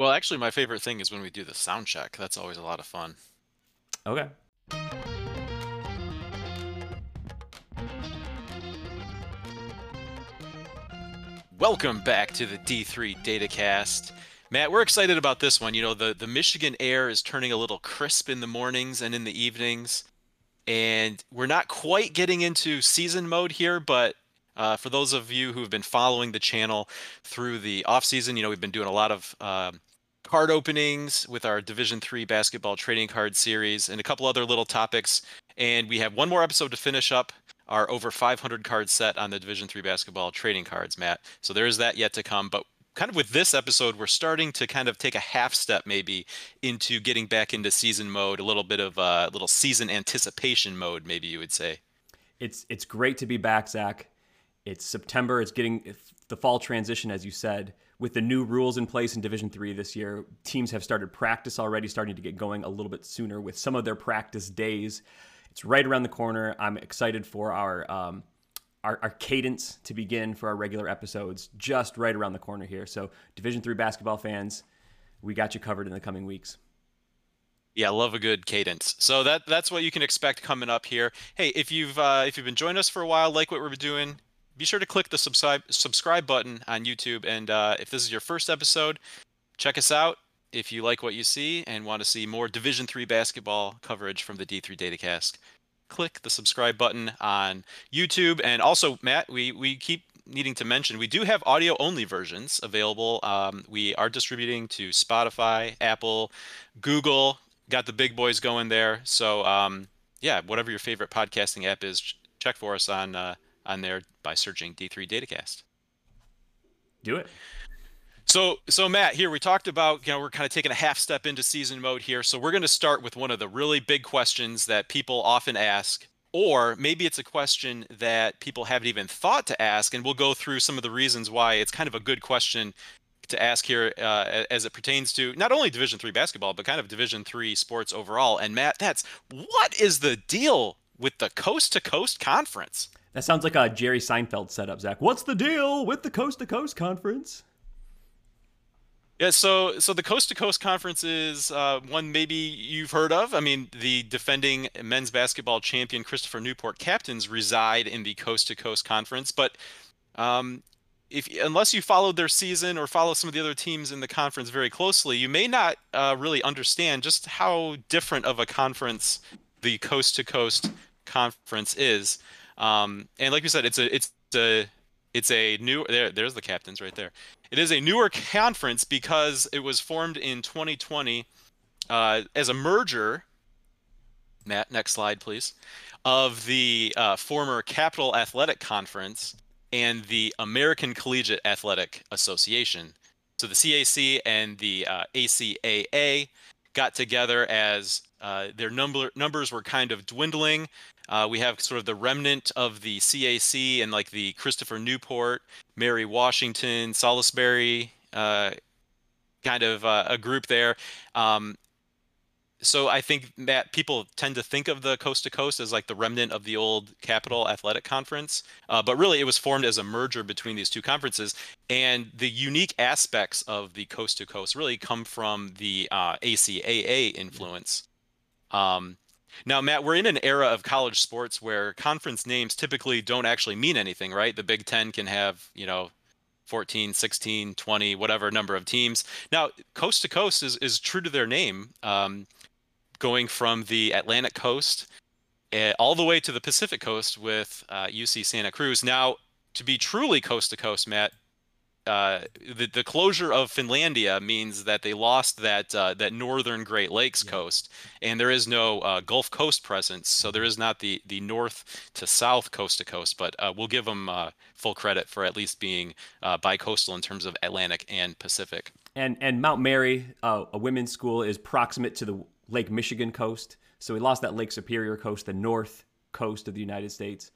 Well, actually, my favorite thing is when we do the sound check. That's always a lot of fun. Okay. Welcome back to the D3 Datacast. Matt, we're excited about this one. You know, the, the Michigan air is turning a little crisp in the mornings and in the evenings. And we're not quite getting into season mode here, but uh, for those of you who have been following the channel through the off season, you know, we've been doing a lot of um, card openings with our Division Three basketball trading card series and a couple other little topics. And we have one more episode to finish up our over 500 card set on the Division Three basketball trading cards, Matt. So there is that yet to come. But kind of with this episode, we're starting to kind of take a half step maybe into getting back into season mode, a little bit of a uh, little season anticipation mode, maybe you would say. It's it's great to be back, Zach. It's September. It's getting the fall transition, as you said, with the new rules in place in Division Three this year. Teams have started practice already, starting to get going a little bit sooner with some of their practice days. It's right around the corner. I'm excited for our, um, our our, cadence to begin for our regular episodes, just right around the corner here. So, Division Three basketball fans, we got you covered in the coming weeks. Yeah, love a good cadence. So that that's what you can expect coming up here. Hey, if you've uh, if you've been joining us for a while, like what we're doing, be sure to click the subscribe subscribe button on YouTube. And uh, if this is your first episode, check us out if you like what you see and want to see more Division Three basketball coverage from the D3 Datacast, click the subscribe button on YouTube. And also, Matt, we we keep needing to mention we do have audio only versions available. Um, we are distributing to Spotify, Apple, Google. Got the big boys going there. So um, yeah, whatever your favorite podcasting app is, check for us on uh, on there by searching D3 Datacast. Do it. So, so Matt, here we talked about, you know, we're kind of taking a half step into season mode here. So we're going to start with one of the really big questions that people often ask, or maybe it's a question that people haven't even thought to ask, and we'll go through some of the reasons why it's kind of a good question to ask here uh, as it pertains to not only Division three basketball, but kind of Division three sports overall. And Matt, that's what is the deal with the Coast to Coast Conference? That sounds like a Jerry Seinfeld setup, Zach. What's the deal with the Coast to Coast Conference? Yeah, so so the Coast to Coast Conference is uh, one maybe you've heard of. I mean, the defending men's basketball champion Christopher Newport captains reside in the Coast to Coast Conference, but um, if unless you followed their season or follow some of the other teams in the conference very closely, you may not uh, really understand just how different of a conference the Coast to Coast Conference is. Um, and like we said, it's a it's a it's a new there there's the captains right there. It is a newer conference because it was formed in 2020 uh, as a merger matt next slide please of the uh, former capital athletic conference and the american collegiate athletic association. So the cac and the uh, acaa got together as uh, their number numbers were kind of dwindling uh, we have sort of the remnant of the CAC and like the Christopher Newport, Mary Washington, Salisbury uh, kind of uh, a group there. Um, so I think that people tend to think of the Coast to Coast as like the remnant of the old Capital Athletic Conference, uh, but really it was formed as a merger between these two conferences. And the unique aspects of the Coast to Coast really come from the uh, ACAA influence. Um, now, Matt, we're in an era of college sports where conference names typically don't actually mean anything, right? The Big Ten can have, you know, 14, 16, 20, whatever number of teams. Now, coast to coast is, is true to their name, um, going from the Atlantic coast uh, all the way to the Pacific coast with uh, UC Santa Cruz. Now, to be truly coast to coast, Matt, uh, the the closure of Finlandia means that they lost that uh, that northern Great Lakes yeah. coast, and there is no uh, Gulf Coast presence. So there is not the the north to south coast to coast. But uh, we'll give them uh, full credit for at least being bicoastal in terms of Atlantic and Pacific. And and Mount Mary, a women's school, is proximate to the Lake Michigan coast. So we lost that Lake Superior coast, the north coast of the United States.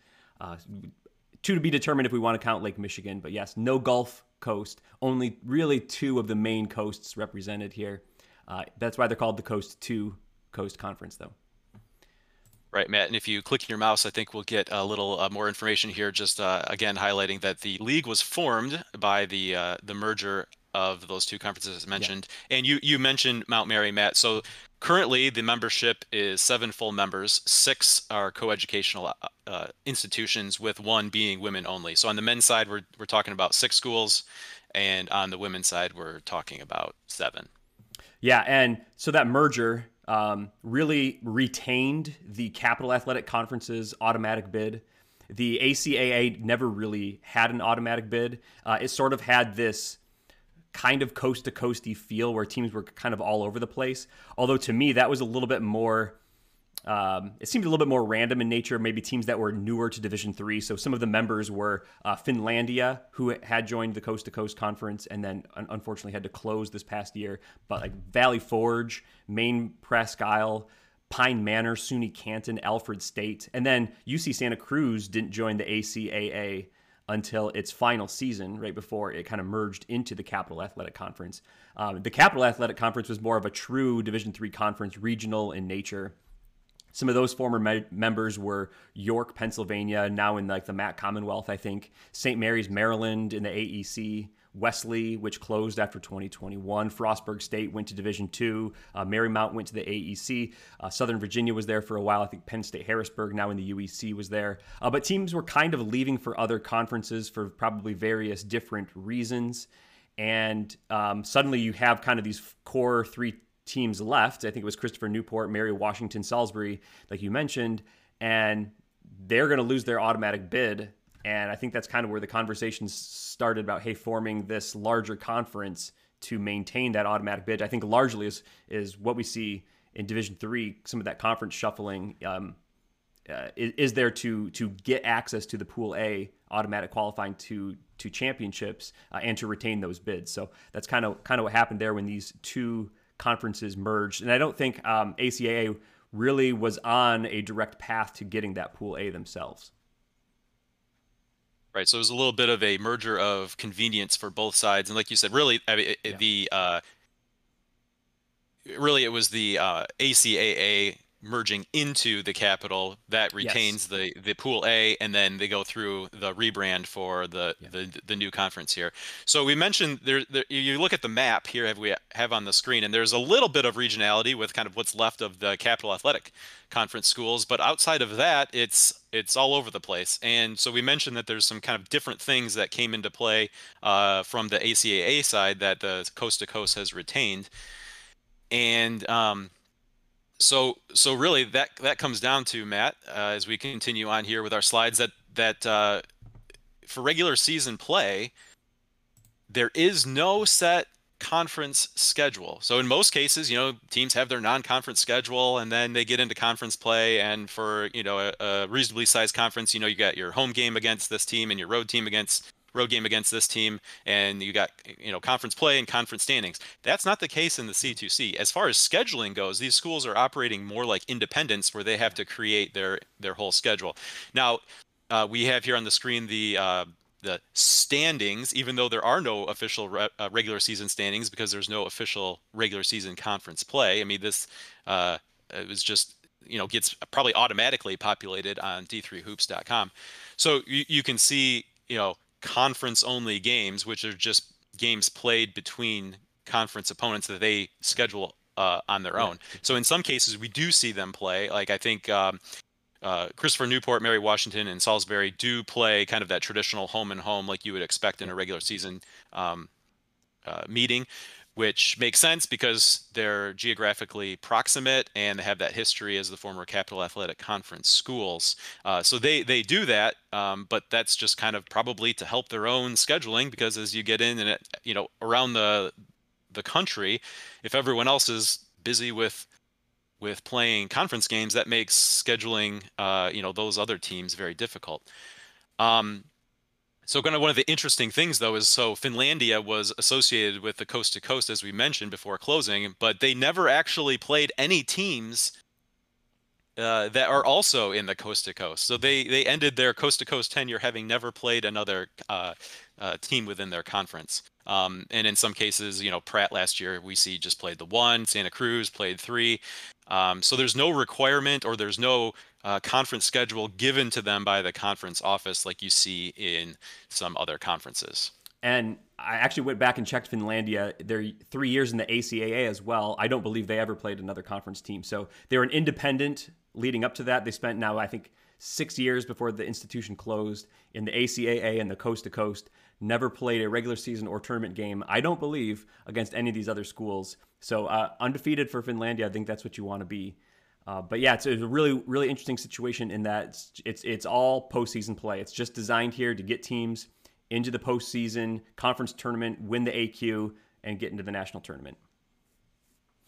two to be determined if we want to count Lake Michigan, but yes, no Gulf coast. Only really two of the main coasts represented here. Uh, that's why they're called the Coast 2 Coast Conference, though. Right, Matt. And if you click your mouse, I think we'll get a little uh, more information here. Just uh, again highlighting that the league was formed by the uh, the merger of those two conferences as mentioned. Yeah. And you you mentioned Mount Mary, Matt. So currently the membership is seven full members. Six are coeducational uh, uh, institutions, with one being women only. So on the men's side, we're we're talking about six schools, and on the women's side, we're talking about seven. Yeah, and so that merger um, really retained the Capital Athletic Conference's automatic bid. The ACAA never really had an automatic bid. Uh, it sort of had this kind of coast to coasty feel where teams were kind of all over the place. Although to me, that was a little bit more um, it seemed a little bit more random in nature. Maybe teams that were newer to Division Three. So some of the members were uh, Finlandia, who had joined the Coast to Coast Conference, and then unfortunately had to close this past year. But like Valley Forge, Maine Presque Isle, Pine Manor, SUNY Canton, Alfred State, and then UC Santa Cruz didn't join the ACAA until its final season, right before it kind of merged into the Capital Athletic Conference. Um, the Capital Athletic Conference was more of a true Division Three conference, regional in nature. Some of those former me- members were York, Pennsylvania, now in like the MAC Commonwealth, I think. St. Mary's, Maryland, in the AEC. Wesley, which closed after 2021. Frostburg State went to Division Two. Uh, Marymount went to the AEC. Uh, Southern Virginia was there for a while. I think Penn State Harrisburg, now in the UEC, was there. Uh, but teams were kind of leaving for other conferences for probably various different reasons. And um, suddenly you have kind of these core three teams left. I think it was Christopher Newport, Mary Washington, Salisbury, like you mentioned, and they're going to lose their automatic bid. And I think that's kind of where the conversations started about, hey, forming this larger conference to maintain that automatic bid. I think largely is is what we see in Division Three. Some of that conference shuffling um, uh, is, is, there to to get access to the Pool A automatic qualifying to to championships uh, and to retain those bids. So that's kind of kind of what happened there when these two conferences merged. And I don't think um, ACAA really was on a direct path to getting that Pool A themselves. Right. So it was a little bit of a merger of convenience for both sides. And like you said, really, I mean, yeah. the uh, really it was the uh, ACAA merging into the capital that retains yes. the the pool A, and then they go through the rebrand for the yeah. the, the new conference here. So we mentioned there, there, You look at the map here, have we have on the screen, and there's a little bit of regionality with kind of what's left of the Capital Athletic Conference schools, but outside of that, it's it's all over the place. And so we mentioned that there's some kind of different things that came into play uh, from the ACAA side that the Coast to Coast has retained, and um, so so really that that comes down to Matt uh, as we continue on here with our slides that that uh, for regular season play there is no set conference schedule. So in most cases, you know, teams have their non-conference schedule and then they get into conference play and for, you know, a, a reasonably sized conference, you know, you got your home game against this team and your road team against road game against this team and you got you know conference play and conference standings that's not the case in the c2c as far as scheduling goes these schools are operating more like independents where they have to create their their whole schedule now uh, we have here on the screen the uh, the standings, even though there are no official re- uh, regular season standings because there's no official regular season conference play. I mean, this uh, it was just you know gets probably automatically populated on d3hoops.com. So you, you can see you know conference only games, which are just games played between conference opponents that they schedule uh, on their own. So in some cases, we do see them play. Like I think um, uh, Christopher Newport, Mary Washington, and Salisbury do play kind of that traditional home and home like you would expect in a regular season um, uh, meeting which makes sense because they're geographically proximate and they have that history as the former Capital Athletic Conference schools. Uh, so they they do that, um, but that's just kind of probably to help their own scheduling because as you get in and it, you know around the the country, if everyone else is busy with with playing conference games, that makes scheduling uh, you know those other teams very difficult. Um, so, kind of one of the interesting things, though, is so Finlandia was associated with the coast to coast, as we mentioned before closing, but they never actually played any teams uh, that are also in the coast to coast. So they they ended their coast to coast tenure having never played another uh, uh, team within their conference. Um, and in some cases, you know, Pratt last year we see just played the one, Santa Cruz played three. Um, so there's no requirement or there's no uh, conference schedule given to them by the conference office like you see in some other conferences. And I actually went back and checked Finlandia. They're three years in the ACAA as well. I don't believe they ever played another conference team. So they were an independent leading up to that. They spent now, I think, six years before the institution closed in the ACAA and the coast to coast. Never played a regular season or tournament game, I don't believe, against any of these other schools. So uh, undefeated for Finlandia, I think that's what you want to be. Uh, but yeah, it's, a really, really interesting situation in that it's, it's, it's all postseason play. It's just designed here to get teams into the postseason conference tournament, win the AQ, and get into the national tournament.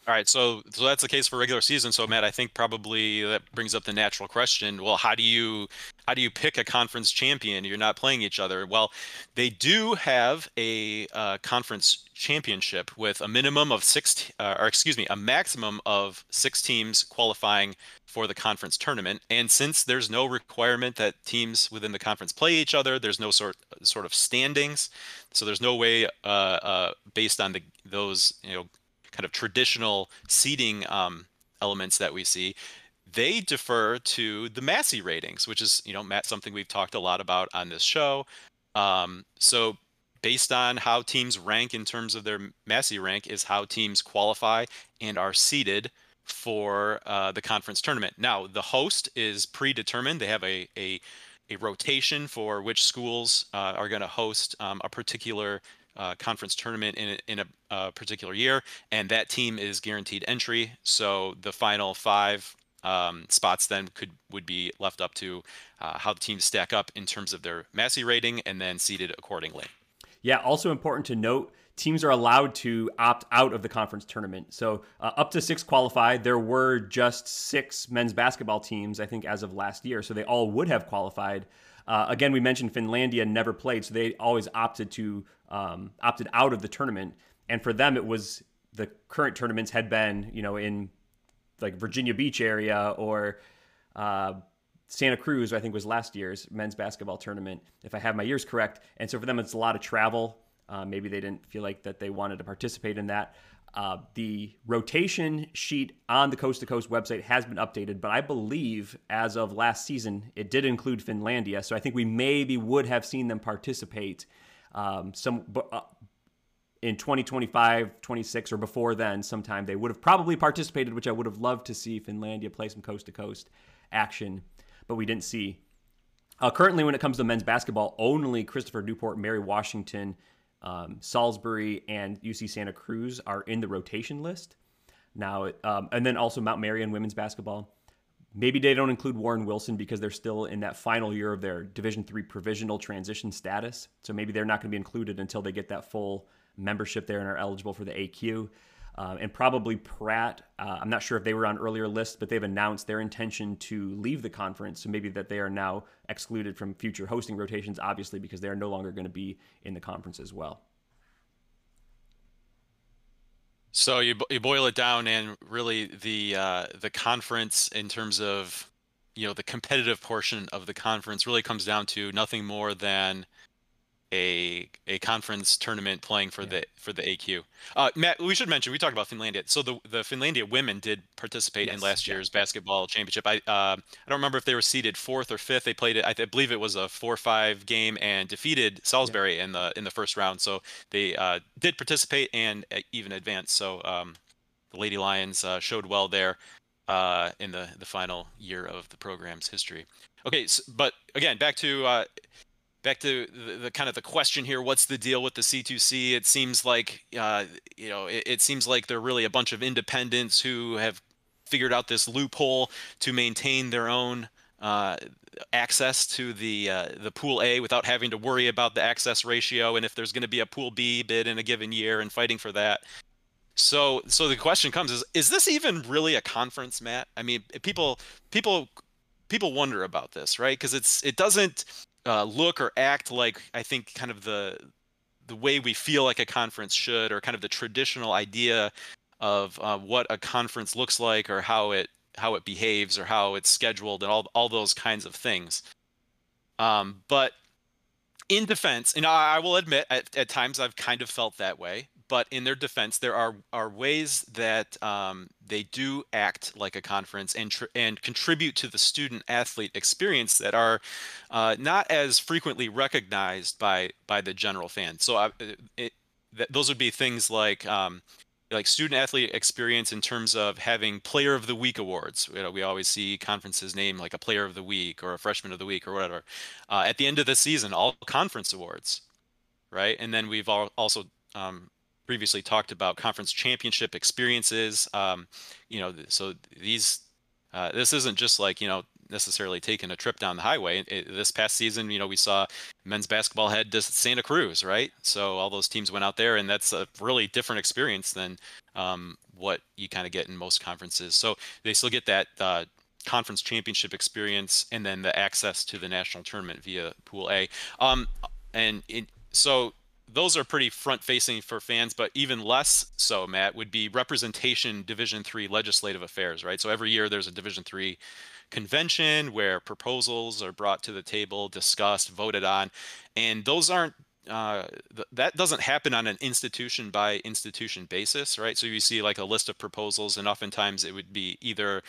All right, so so that's the case for regular season. So Matt, I think probably that brings up the natural question. Well, how do you how do you pick a conference champion? You're not playing each other. Well, they do have a uh, conference championship with a minimum of six, uh, or excuse me, a maximum of six teams qualifying for the conference tournament. And since there's no requirement that teams within the conference play each other, there's no sort sort of standings. So there's no way uh, uh based on the those you know kind of traditional seeding um, elements that we see, they defer to the Massey ratings, which is, you know, Matt, something we've talked a lot about on this show. Um, so based on how teams rank in terms of their Massey rank is how teams qualify and are seeded for uh, the conference tournament. Now, the host is predetermined. They have a, a, a rotation for which schools uh, are going to host um, a particular uh, conference tournament in in a, a, particular year, and that team is guaranteed entry. So the final five um, spots then could would be left up to uh, how the teams stack up in terms of their Massey rating, and then seeded accordingly. Yeah. Also important to note. Teams are allowed to opt out of the conference tournament. So, uh, up to six qualified. There were just six men's basketball teams, I think, as of last year. So, they all would have qualified. Uh, again, we mentioned Finlandia never played, so they always opted to um, opted out of the tournament. And for them, it was the current tournaments had been, you know, in like Virginia Beach area or uh, Santa Cruz, I think was last year's men's basketball tournament, if I have my years correct. And so for them, it's a lot of travel. Uh, maybe they didn't feel like that they wanted to participate in that. Uh, the rotation sheet on the Coast to Coast website has been updated, but I believe as of last season, it did include Finlandia. So I think we maybe would have seen them participate um, some uh, in 2025, 26, or before then, sometime they would have probably participated, which I would have loved to see Finlandia play some coast to coast action, but we didn't see. Uh, currently, when it comes to men's basketball, only Christopher Newport, Mary Washington, um, Salisbury, and UC Santa Cruz are in the rotation list. Now, um, and then also Mount Marion women's basketball. Maybe they don't include Warren Wilson because they're still in that final year of their Division three provisional transition status. So maybe they're not going to be included until they get that full membership there and are eligible for the AQ. Uh, and probably Pratt. Uh, I'm not sure if they were on earlier lists, but they've announced their intention to leave the conference. So maybe that they are now excluded from future hosting rotations, obviously, because they are no longer going to be in the conference as well. So you you boil it down, and really the uh, the conference in terms of you know the competitive portion of the conference really comes down to nothing more than a a conference tournament playing for yeah. the for the AQ. Uh, Matt, we should mention we talked about Finlandia. So the the Finlandia women did participate yes, in last year's yeah. basketball championship. I uh, I don't remember if they were seeded fourth or fifth. They played it. I, th- believe it was a four five game and defeated Salisbury yeah. in the in the first round. So they uh, did participate and uh, even advance. So um, the Lady Lions uh, showed well there uh, in the the final year of the program's history. Okay, so, but again, back to back to the, the, kind of the question here what's the deal with the c2c it seems like uh, you know it, it, seems like they're really a bunch of independents who have figured out this loophole to maintain their own uh, access to the uh, the pool a without having to worry about the access ratio and if there's going to be a pool b bid in a given year and fighting for that. So so the question comes is is this even really a conference matt? I mean people people people wonder about this right? Because it's it doesn't uh, look or act like I think kind of the the way we feel like a conference should, or kind of the traditional idea of uh, what a conference looks like, or how it how it behaves, or how it's scheduled, and all all those kinds of things. Um, but in defense, and I, I will admit, at, at times I've kind of felt that way. But in their defense, there are are ways that um, they do act like a conference and tr- and contribute to the student athlete experience that are uh, not as frequently recognized by by the general fan. So uh, it, th- those would be things like um, like student athlete experience in terms of having player of the week awards. You know we always see conferences name like a player of the week or a freshman of the week or whatever. Uh, at the end of the season all conference awards right? And then we've all also um, previously talked about conference championship experiences um, you know so these uh, this isn't just like you know necessarily taking a trip down the highway. It, this past season, you know, we saw men's basketball head to Santa Cruz, right? So all those teams went out there, and that's a really different experience than um, what you kind of get in most conferences. So they still get that uh, conference championship experience, and then the access to the national tournament via Pool A. Um, and it, so those are pretty front facing for fans but even less so matt would be representation division three legislative affairs right so every year there's a division three convention where proposals are brought to the table, discussed, voted on, and those aren't uh, th- that doesn't happen on an institution by institution basis, right? So you see like a list of proposals, and oftentimes it would be either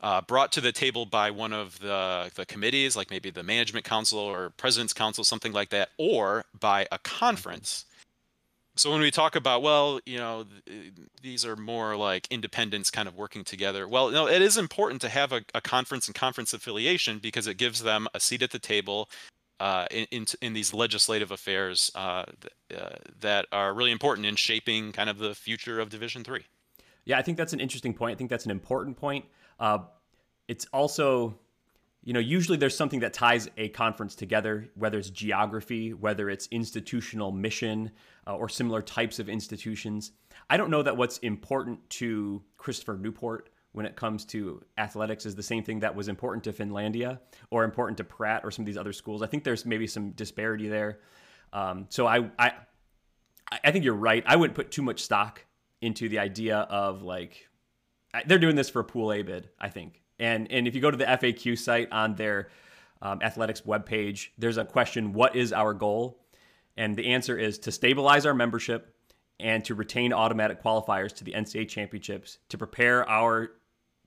uh, brought to the table by one of the the committees, like maybe the management council or president's council, something like that, or by a conference. So when we talk about well you know th- these are more like independents kind of working together well no it is important to have a, a conference and conference affiliation because it gives them a seat at the table uh, in, in, in these legislative affairs uh, th- uh, that are really important in shaping kind of the future of division three yeah i think that's an interesting point i think that's an important point uh, it's also you know, usually there's something that ties a conference together, whether it's geography, whether it's institutional mission, uh, or similar types of institutions. I don't know that what's important to Christopher Newport when it comes to athletics is the same thing that was important to Finlandia or important to Pratt or some of these other schools. I think there's maybe some disparity there. Um, so I, I, I think you're right. I wouldn't put too much stock into the idea of like they're doing this for a pool A bid. I think and and if you go to the FAQ site on their um, athletics webpage, there's a question: What is our goal? And the answer is to stabilize our membership and to retain automatic qualifiers to the NCAA championships to prepare our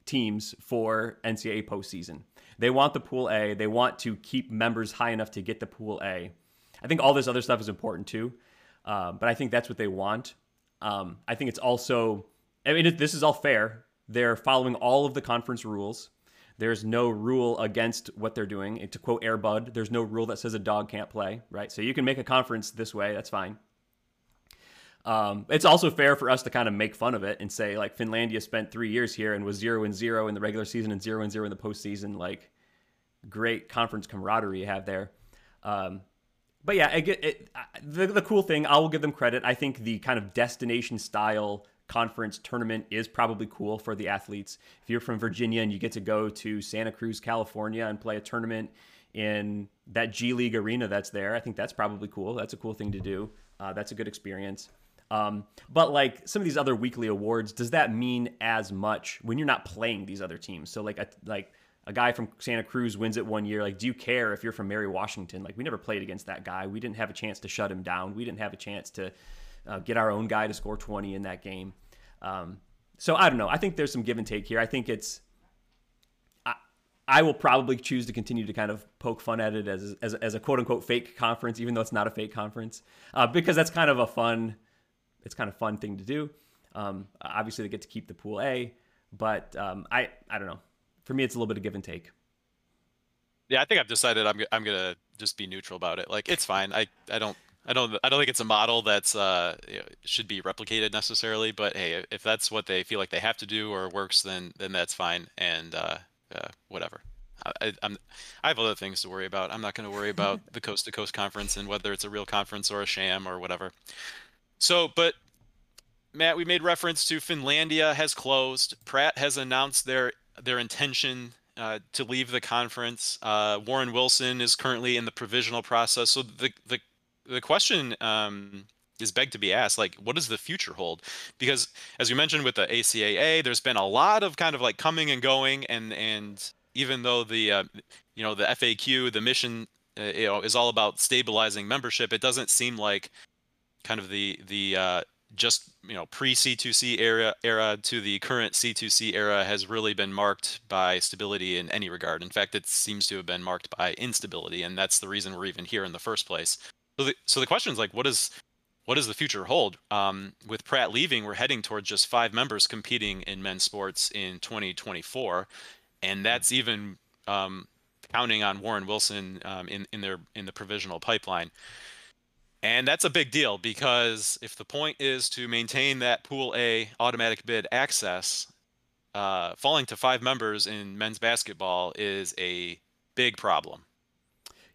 teams for NCAA postseason. They want the pool A. They want to keep members high enough to get the pool A. I think all this other stuff is important too, uh, but I think that's what they want. Um, I think it's also, I mean, it, this is all fair. They're following all of the conference rules. There's no rule against what they're doing. To quote Air Bud, there's no rule that says a dog can't play, right? So you can make a conference this way, that's fine. Um, it's also fair for us to kind of make fun of it and say, like, Finlandia spent three years here and was zero and zero in the regular season and zero and zero in the postseason. Like, great conference camaraderie you have there. Um, but yeah, it, it, the, the cool thing, I will give them credit. I think the kind of destination style conference tournament is probably cool for the athletes. If you're from Virginia and you get to go to Santa Cruz, California and play a tournament in that G League arena that's there, I think that's probably cool. That's a cool thing to do. Uh, that's a good experience. Um, but like some of these other weekly awards, does that mean as much when you're not playing these other teams? So like a, like a guy from Santa Cruz wins it one year. Like, do you care if you're from Mary Washington? Like, we never played against that guy. We didn't have a chance to shut him down. We didn't have a chance to uh, get our own guy to score 20 in that game. Um, so I don't know. I think there's some give and take here. I think it's. I, I will probably choose to continue to kind of poke fun at it as, as, as a quote unquote fake conference, even though it's not a fake conference, uh, because that's kind of a fun, it's kind of fun thing to do. Um, obviously, they get to keep the pool A, but um, I I don't know. For me, it's a little bit of give and take. Yeah, I think I've decided I'm I'm gonna just be neutral about it. Like it's fine. I I don't I don't I don't think it's a model that's uh should be replicated necessarily, but hey, if that's what they feel like they have to do or works, then then that's fine and uh, uh whatever. I, am I have other things to worry about. I'm not going to worry about the coast to coast conference and whether it's a real conference or a sham or whatever. So, but Matt, we made reference to Finlandia has closed. Pratt has announced their their intention uh, to leave the conference. Uh, Warren Wilson is currently in the provisional process. So the the the question um, is begged to be asked like what does the future hold because as you mentioned with the acaa there's been a lot of kind of like coming and going and and even though the uh, you know the faq the mission uh, you know is all about stabilizing membership it doesn't seem like kind of the the uh, just you know pre C2C era era to the current C2C era has really been marked by stability in any regard. In fact, it seems to have been marked by instability, and that's the reason we're even here in the first place. So the, so the question is like, what is what does the future hold? Um, with Pratt leaving, we're heading towards just five members competing in men's sports in 2024, and that's even um, counting on Warren Wilson um, in in their in the provisional pipeline. And that's a big deal because if the point is to maintain that Pool A automatic bid access, uh, falling to five members in men's basketball is a big problem.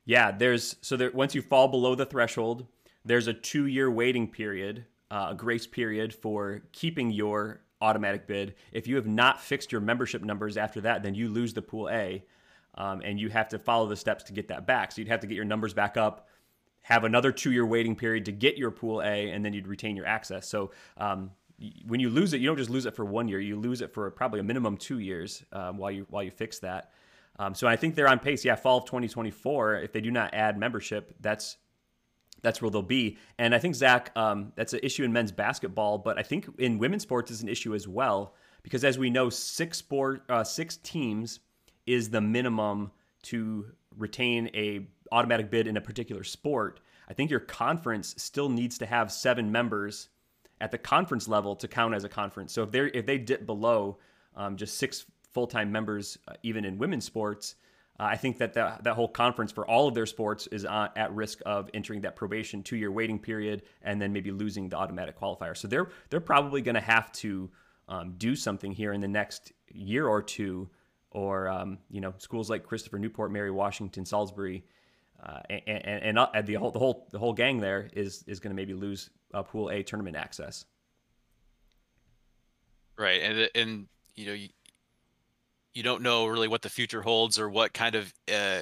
Yeah, there's so there once you fall below the threshold, there's a two year waiting period, uh, a grace period for keeping your automatic bid. If you have not fixed your membership numbers after that, then you lose the Pool A, um, and you have to follow the steps to get that back. So you'd have to get your numbers back up have another two year waiting period to get your pool A, and then you'd retain your access. So um, when you lose it, you don't just lose it for one year; you lose it for probably a minimum two years um, while you while you fix that. Um, so I think they're on pace. Yeah, fall of 2024. If they do not add membership, that's that's where they'll be. And I think Zach, um, that's an issue in men's basketball, but I think in women's sports is an issue as well because as we know, six sport uh, six teams is the minimum to retain a automatic bid in a particular sport, I think your conference still needs to have seven members at the conference level to count as a conference. So if they if they dip below um, just six full time members, uh, even in women's sports, uh, I think that, that that whole conference for all of their sports is on, at risk of entering that probation two year waiting period and then maybe losing the automatic qualifier. So they're they're probably going to have to um, do something here in the next year or two, or um, you know schools like Christopher Newport, Mary Washington, Salisbury uh, and, and, and the whole the whole the whole gang there is is going to maybe lose uh, Pool A tournament access. Right, and and you know you, you don't know really what the future holds or what kind of uh,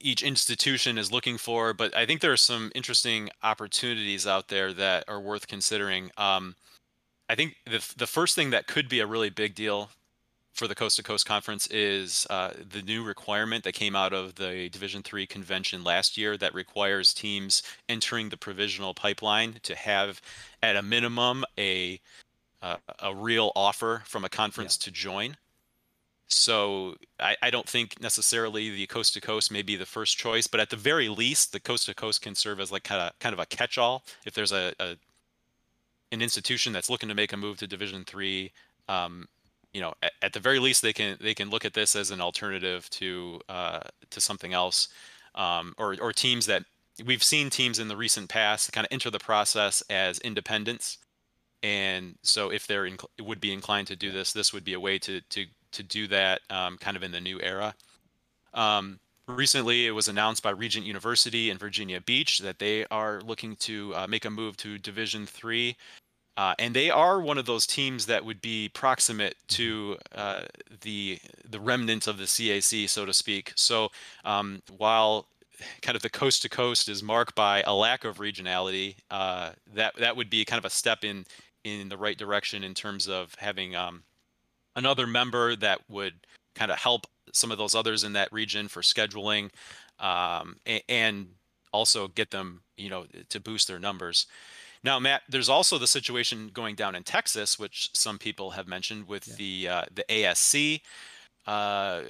each institution is looking for, but I think there are some interesting opportunities out there that are worth considering. Um, I think the the first thing that could be a really big deal for the Coast to Coast Conference is uh, the new requirement that came out of the Division Three convention last year that requires teams entering the provisional pipeline to have, at a minimum, a uh, a real offer from a conference yeah. to join. So I, I, don't think necessarily the coast to coast may be the first choice, but at the very least, the coast to coast can serve as like kind of kind of a catch-all. If there's a, a an institution that's looking to make a move to Division Three, um, you know, at, at, the very least, they can they can look at this as an alternative to uh, to something else, um, or or teams that we've seen teams in the recent past kind of enter the process as independents, and so if they're inc- would be inclined to do this, this would be a way to to to do that um, kind of in the new era. Um, recently, it was announced by Regent University in Virginia Beach that they are looking to uh, make a move to Division Three. Uh, and they are one of those teams that would be proximate to uh, the the remnant of the CAC, so to speak. So um, while kind of the coast to coast is marked by a lack of regionality, uh, that that would be kind of a step in in the right direction in terms of having um, another member that would kind of help some of those others in that region for scheduling um, and, and also get them, you know, to boost their numbers. Now, Matt, there's also the situation going down in Texas, which some people have mentioned with yeah. the uh, the ASC. Uh,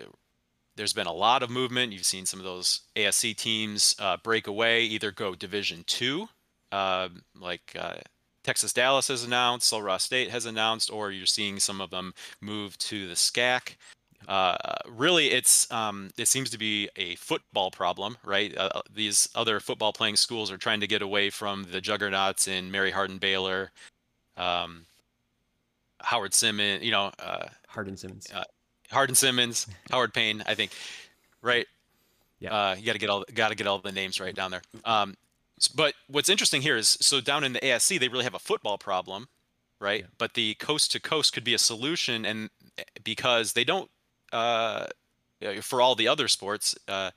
there's been a lot of movement. You've seen some of those ASC teams uh, break away, either go Division Two, um, like uh, Texas Dallas has announced, Sul Ross State has announced, or you're seeing some of them move to the SCAC. Uh, really, it's um, it seems to be a football problem, right? Uh, uh, these other football playing schools are trying to get away from the juggernauts in Mary Hardin Baylor, um, Howard Simmons, you know, uh, Hardin Simmons, uh, Hardin Simmons, Howard Payne, I think, right? Yeah, uh, you got to get all got to get all the names right down there. Um, but what's interesting here is so down in the ASC they really have a football problem, right? Yeah. But the coast to coast could be a solution, and eh, because they don't uh, for all the other sports. Uh,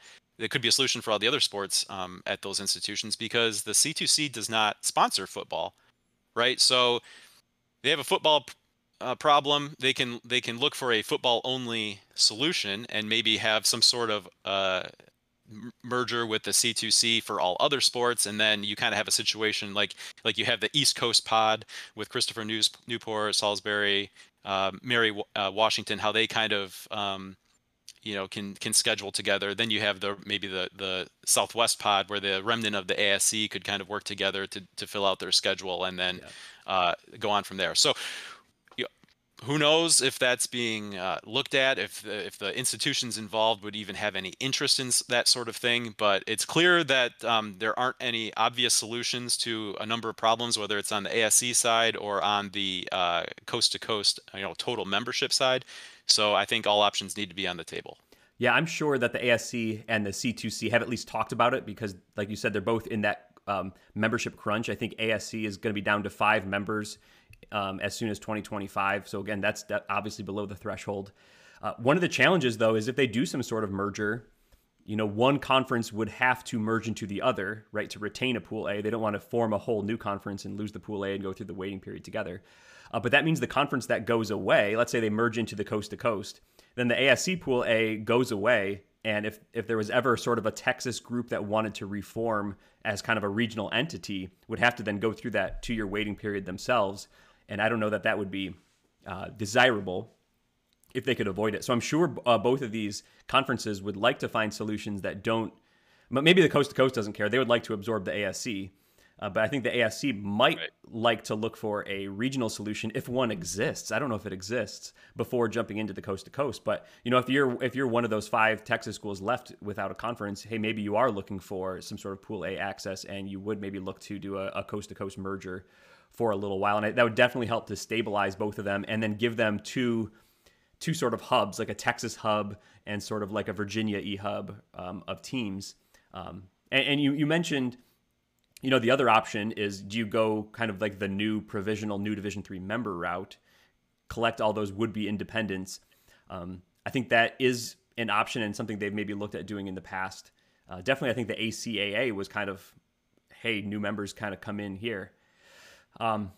could be a solution for all the other sports um, at those institutions because the C2C does not sponsor football, right? So they have a football uh, problem. They can they can look for a football only solution and maybe have some sort of uh, merger with the C2C for all other sports, and then you kind of have a situation like like you have the East Coast Pod with Christopher News, Newport, Salisbury, uh, Mary uh, Washington, how they kind of um, you know can can schedule together. Then you have the maybe the the Southwest Pod where the remnant of the ASC could kind of work together to to fill out their schedule, and then yeah. uh, go on from there. So who knows if that's being uh, looked at if the, if the institutions involved would even have any interest in that sort of thing but it's clear that um, there aren't any obvious solutions to a number of problems whether it's on the asc side or on the uh, coast to coast you know total membership side. So i think all options need to be on the table. Yeah i'm sure that the asc and the c2c have at least talked about it because like you said they're both in that um, membership crunch i think asc is going to be down to five members um, as soon as 2025. So again, that's obviously below the threshold. Uh, one of the challenges, though, is if they do some sort of merger, you know, one conference would have to merge into the other, right, to retain a Pool A. They don't want to form a whole new conference and lose the Pool A and go through the waiting period together. Uh, but that means the conference that goes away, let's say they merge into the coast to coast, then the ASC Pool A goes away. And if, if there was ever sort of a Texas group that wanted to reform as kind of a regional entity, would have to then go through that two year waiting period themselves and I don't know that that would be uh, desirable if they could avoid it. So I'm sure uh, both of these conferences would like to find solutions that don't. But maybe the coast to coast doesn't care. They would like to absorb the ASC. Uh, but I think the ASC might right. like to look for a regional solution if one exists. I don't know if it exists before jumping into the coast to coast. But you know, if you're if you're one of those five Texas schools left without a conference, hey, maybe you are looking for some sort of Pool A access, and you would maybe look to do a coast to coast merger for a little while, and that would definitely help to stabilize both of them, and then give them two two sort of hubs, like a Texas hub and sort of like a Virginia e hub um, of teams. Um, and, and you you mentioned, you know, the other option is do you go kind of like the new provisional new Division three member route, collect all those would be independents. Um, I think that is an option and something they've maybe looked at doing in the past. Uh, definitely, I think the ACAA was kind of, hey, new members kind of come in here. Um,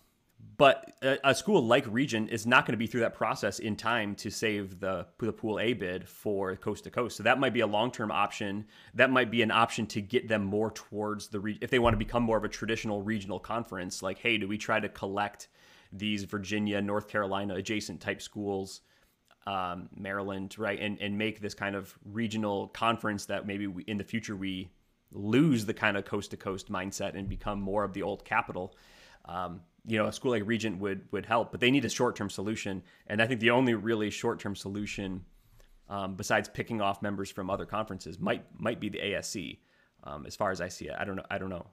but a, a, school like Regent is not going to be through that process in time to save the the Pool A bid for coast to coast. So that might be a long term option. That might be an option to get them more towards the re- if they want to become more of a traditional regional conference. Like, hey, do we try to collect these Virginia, North Carolina adjacent type schools? Um, Maryland, right, and and make this kind of regional conference that maybe we, in the future we lose the kind of coast to coast mindset and become more of the old capital um, you know, a school like Regent would would help, but they need a short term solution. And I think the only really short term solution, um, besides picking off members from other conferences, might might be the ASC. Um, as far as I see it, I don't know. I don't know.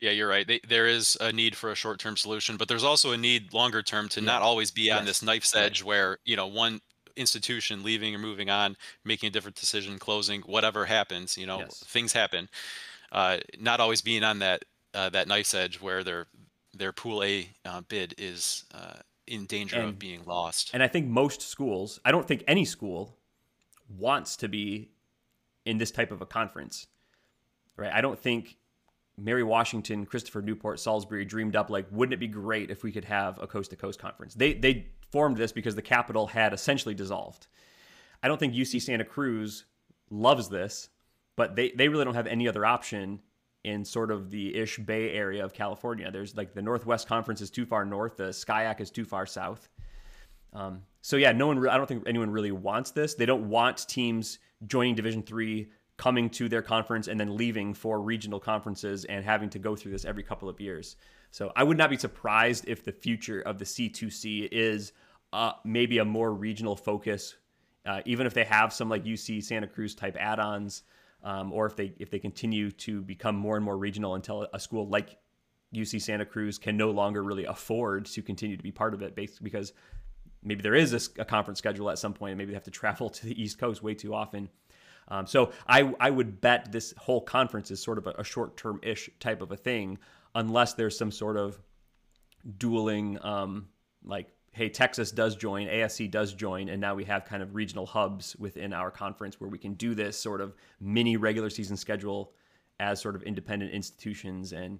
Yeah, you're right. They, there is a need for a short term solution, but there's also a need longer term to yeah. not always be on yes. this knife's edge right. where you know one institution leaving or moving on, making a different decision, closing, whatever happens. You know, yes. things happen. Uh, not always being on that uh, that knife's edge where their their pool A uh, bid is uh, in danger and, of being lost. And I think most schools, I don't think any school wants to be in this type of a conference, right? I don't think Mary Washington, Christopher Newport, Salisbury dreamed up like, wouldn't it be great if we could have a coast to coast conference? They they formed this because the capital had essentially dissolved. I don't think UC Santa Cruz loves this, but they, they really don't have any other option in sort of the ish Bay Area of California. There's like the Northwest Conference is too far north, the SCIAC is too far south. Um, so yeah, no one. Re- I don't think anyone really wants this. They don't want teams joining Division three, coming to their conference, and then leaving for regional conferences and having to go through this every couple of years. So I would not be surprised if the future of the C2C is uh, maybe a more regional focus, uh, even if they have some like UC Santa Cruz type add-ons um, or if they if they continue to become more and more regional until a school like UC Santa Cruz can no longer really afford to continue to be part of it, basically because maybe there is a, a conference schedule at some point, and maybe they have to travel to the East Coast way too often. Um, so I I would bet this whole conference is sort of a, a short term ish type of a thing, unless there's some sort of dueling um, like hey, Texas does join, ASC does join, and now we have kind of regional hubs within our conference where we can do this sort of mini regular season schedule as sort of independent institutions and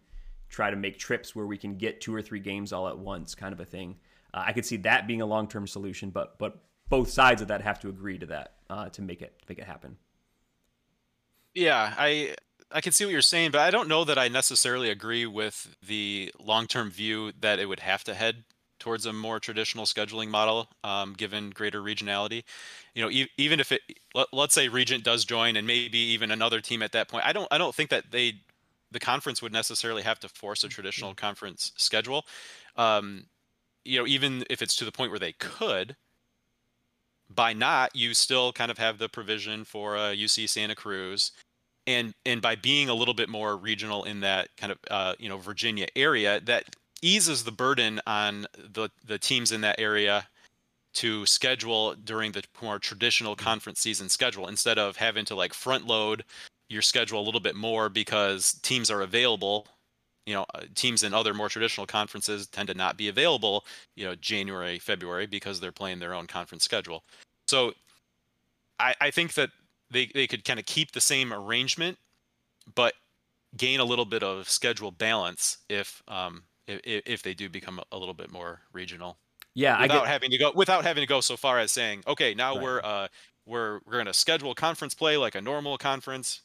try to make trips where we can get two or three games all at once, kind of a thing. Uh, I could see that being a long term solution, but but both sides of that have to agree to that uh, to make it make it happen. Yeah, I I can see what you're saying, but I don't know that I necessarily agree with the long-term view that it would have to head towards a more traditional scheduling model, um, given greater regionality. You know, e- even if it, let, let's say Regent does join, and maybe even another team at that point, I don't I don't think that they, the conference would necessarily have to force a traditional conference schedule. Um, you know, even if it's to the point where they could, by not, you still kind of have the provision for uh, UC Santa Cruz, and and by being a little bit more regional in that kind of uh, you know Virginia area, that eases the burden on the the teams in that area to schedule during the more traditional conference season schedule. Instead of having to like front load your schedule a little bit more because teams are available you know uh, teams in other more traditional conferences tend to not be available you know january february because they're playing their own conference schedule. So i i think that they they could kind of keep the same arrangement but gain a little bit of schedule balance if um if, if they do become a little bit more regional Yeah, I without get having to go without having to go so far as saying okay now Right. we're uh we're we're going to schedule conference play like a normal conference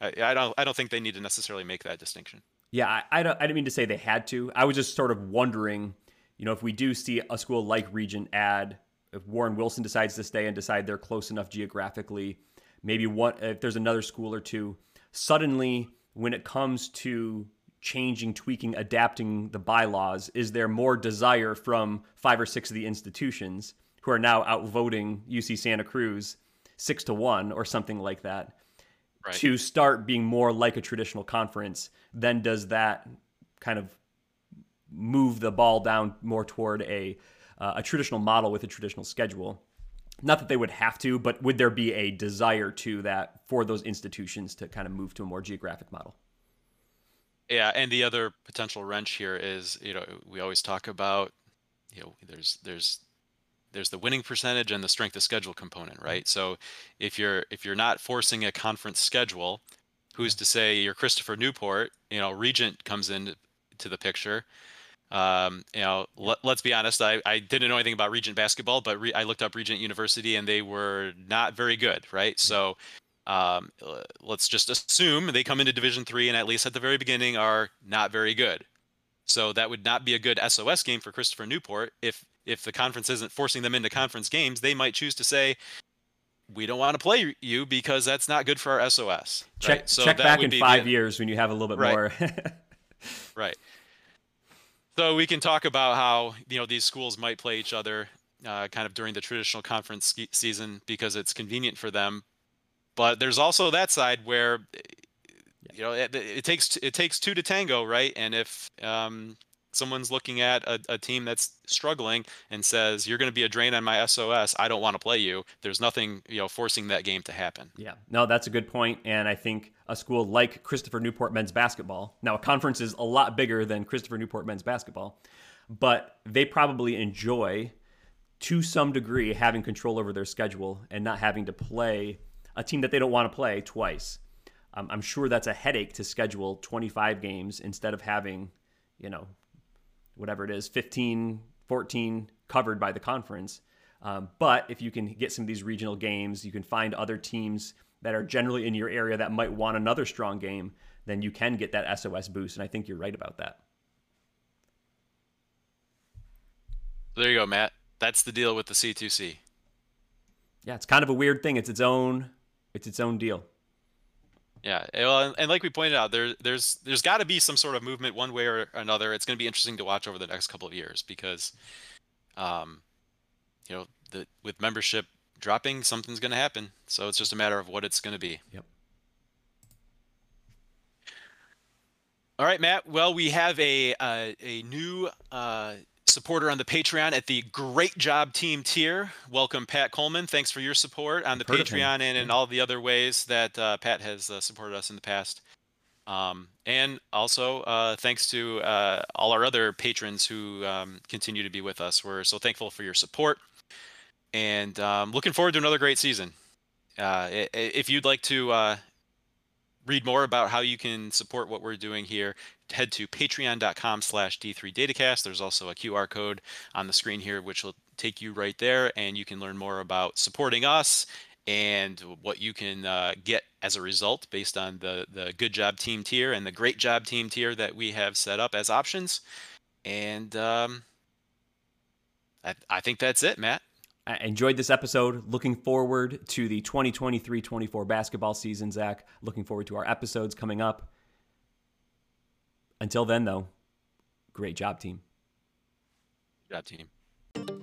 I, I don't i don't think they need to necessarily make that distinction Yeah, I, I, don't, I didn't mean to say they had to. I was just sort of wondering, you know, if we do see a school like Regent add, if Warren Wilson decides to stay and decide they're close enough geographically, maybe what if there's another school or two, suddenly when it comes to changing, tweaking, adapting the bylaws, is there more desire from five or six of the institutions who are now outvoting UC Santa Cruz six to one or something like that? Right. to start being more like a traditional conference, then does that kind of move the ball down more toward a uh, a traditional model with a traditional schedule? Not that they would have to, but would there be a desire to that for those institutions to kind of move to a more geographic model? Yeah, and the other potential wrench here is, you know, we always talk about, you know, there's there's there's the winning percentage and the strength of schedule component, right? So if you're if you're not forcing a conference schedule, who's to say you're Christopher Newport, you know, Regent comes in to the picture. Um, you know, let, let's be honest, I, I didn't know anything about Regent basketball, but re, I looked up Regent University and they were not very good, right? So um, let's just assume they come into Division Three and at least at the very beginning are not very good. So that would not be a good SOS game for Christopher Newport. If if the conference isn't forcing them into conference games, they might choose to say, "We don't want to play you because that's not good for our SOS." Check right? So check that back in five the, years when you have a little bit Right. more. Right. So we can talk about how you know these schools might play each other uh, kind of during the traditional conference ski- season because it's convenient for them. But there's also that side where you know it, it takes it takes two to tango, right? And if um, someone's looking at a, a team that's struggling and says you're going to be a drain on my SOS, I don't want to play you. There's nothing you know forcing that game to happen. Yeah, no, that's a good point, and I think a school like Christopher Newport men's basketball. Now, a conference is a lot bigger than Christopher Newport men's basketball, but they probably enjoy, to some degree, having control over their schedule and not having to play a team that they don't want to play twice. Um, I'm sure that's a headache to schedule 25 games instead of having, you know, whatever it is, 15, 14 covered by the conference. Um, but if you can get some of these regional games, you can find other teams that are generally in your area that might want another strong game, then you can get that SOS boost. And I think you're right about that. There you go, Matt. That's the deal with the C2C. Yeah, it's kind of a weird thing. It's its own, it's its own deal. Yeah, well, and, and like we pointed out, there there's there's got to be some sort of movement one way or another. It's going to be interesting to watch over the next couple of years because, um, you know, the with membership dropping, something's going to happen. So it's just a matter of what it's going to be. Yep. All right, Matt. Well, we have a uh, a new uh, supporter on the Patreon at the Great Job Team tier. Welcome, Pat Coleman. Thanks for your support on the Heard. Patreon and in all the other ways that uh, Pat has uh, supported us in the past. Um, and also, uh, thanks to uh, all our other patrons who um, continue to be with us. We're so thankful for your support and um, looking forward to another great season. Uh, if you'd like to uh, read more about how you can support what we're doing here, head to patreon.com slash d3datacast. There's also a QR code on the screen here, which will take you right there, and you can learn more about supporting us and what you can uh, get as a result based on the the good job team tier and the great job team tier that we have set up as options. And um, I, I think that's it, Matt. Enjoyed this episode. Looking forward to the 2023 24 basketball season, Zac. Looking forward to our episodes coming up. Until then, though, great job, team. Good job, team.